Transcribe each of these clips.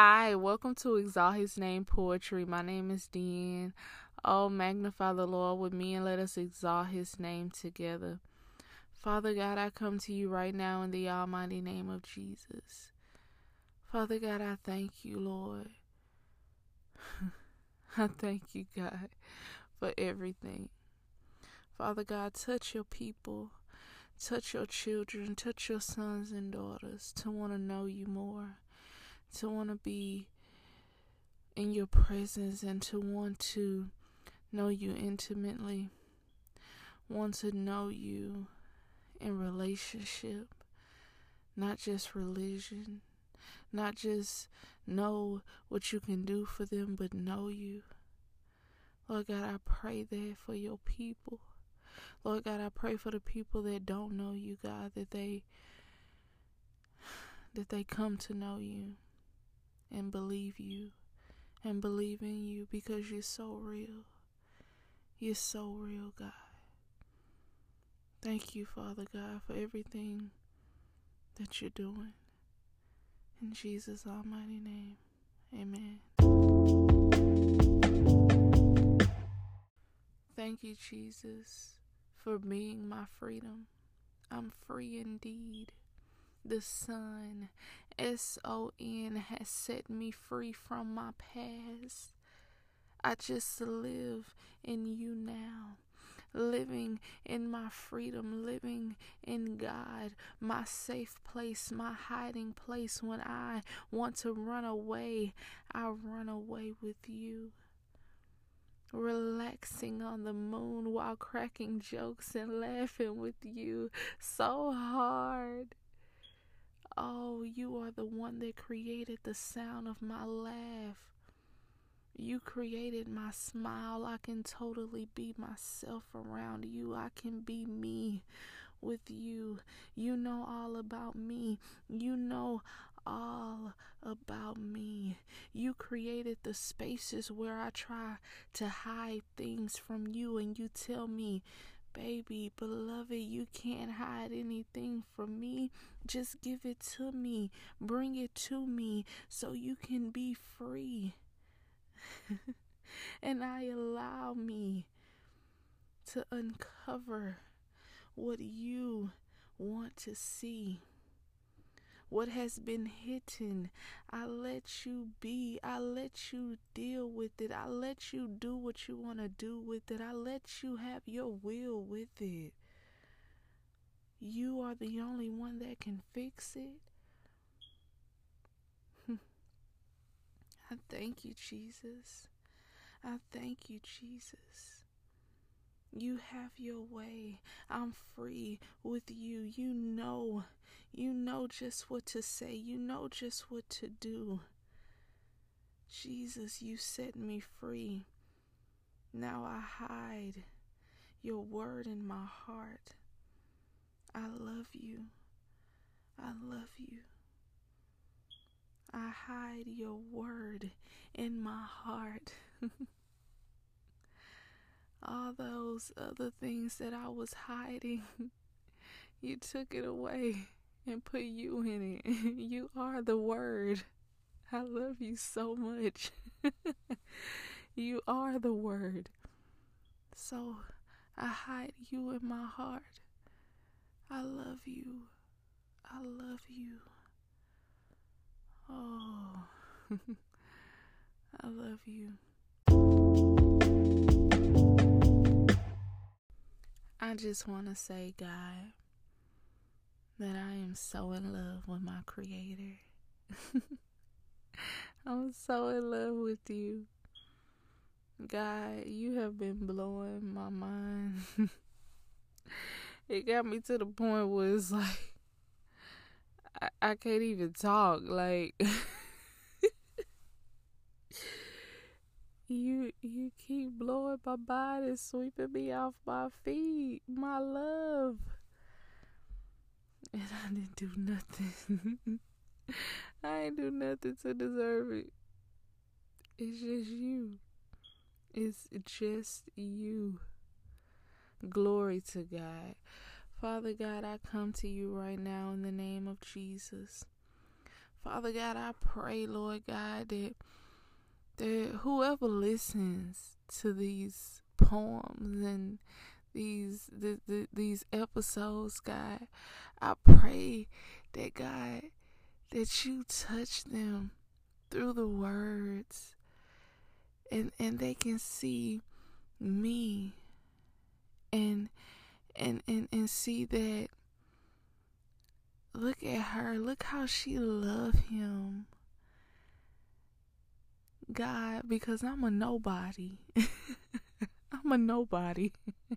Hi, welcome to Exalt His Name Poetry. My name is Dean. Oh, magnify the Lord with me and let us exalt His name together. Father God, I come to you right now in the almighty name of Jesus. Father God, I thank you, Lord. I thank you, God, for everything. Father God, touch your people, touch your children, touch your sons and daughters to want to know you more to want to be in your presence and to want to know you intimately, want to know you in relationship, not just religion, not just know what you can do for them, but know you. Lord God, I pray that for your people. Lord God, I pray for the people that don't know you, God, that they that they come to know you and believe you and believe in you because you're so real. You're so real, God. Thank you, Father God, for everything that you're doing. In Jesus' almighty name, amen. Thank you, Jesus, for being my freedom. I'm free indeed. The Son, has set me free from my past. I just live in you now, living in my freedom, living in God, my safe place, my hiding place. When I want to run away, I run away with you. Relaxing on the moon while cracking jokes and laughing with you so hard. Oh, you are the one that created the sound of my laugh. You created my smile. I can totally be myself around you. I can be me with you. You know all about me. You know all about me. You created the spaces where I try to hide things from you, and you tell me Baby, beloved, you can't hide anything from me. Just give it to me. Bring it to me so you can be free. and I allow me to uncover what you want to see what has been hidden. I let you be. I let you deal with it. I let you do what you want to do with it. I let you have your will with it. You are the only one that can fix it. I thank you, Jesus. I thank you, Jesus. You have your way. I'm free with you. You know you know just what to say, you know just what to do. Jesus, you set me free. Now I hide your word in my heart. I love you. I love you. I hide your word in my heart. All those other things that I was hiding, you took it away and put you in it. You are the word. I love you so much. you are the word. So I hide you in my heart. I love you. I love you. Oh, I love you. I just want to say, God, that I am so in love with my Creator. I'm so in love with you. God, you have been blowing my mind. it got me to the point where it's like, I, I can't even talk. Like, you you keep blowing my body, sweeping me off my feet. My love and I didn't do nothing. I ain't do nothing to deserve it. It's just you. It's just you. Glory to God. Father God, I come to you right now in the name of Jesus. Father God, I pray, Lord God, that that whoever listens to these poems and these the, the, these episodes, God, I pray that God that you touch them through the words and and they can see me and and and and see that. Look at her. Look how she love him god because i'm a nobody. I'm a nobody.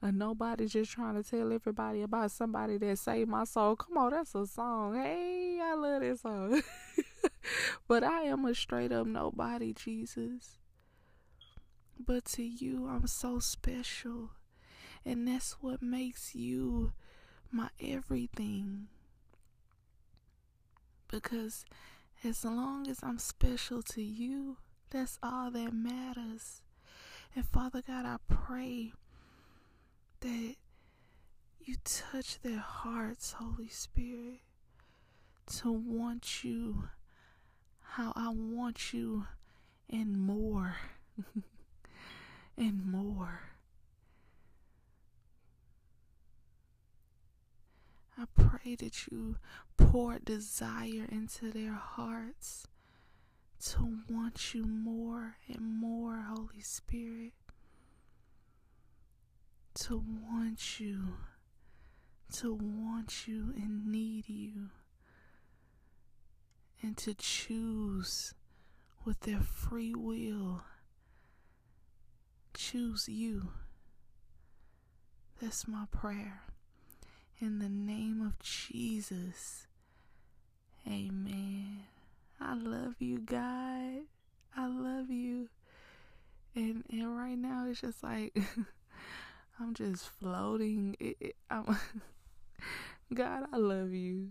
A nobody just trying to tell everybody about somebody that saved my soul. Come on that's a song. Hey i love this song. But i am a straight up nobody jesus. But to you i'm so special. And that's what makes you my everything. Because as long as I'm special to you, that's all that matters. And Father God, I pray that you touch their hearts, Holy Spirit, to want you how I want you and more and more. I pray that you pour desire into their hearts to want you more and more, Holy Spirit. To want you, to want you and need you, and to choose with their free will. Choose you. That's my prayer. In the name of Jesus. Amen. I love you, God. I love you. And and right now it's just like I'm just floating. It, it, I'm God, I love you.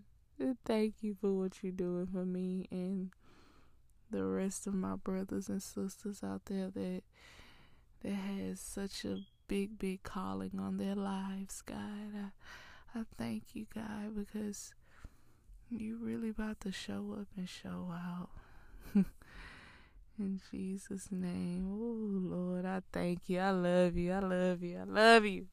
Thank you for what you're doing for me and the rest of my brothers and sisters out there that that has such a big, big calling on their lives, God. I, I thank you, God, because you really about to show up and show out. In Jesus' name. Oh, Lord, I thank you. I love you. I love you. I love you.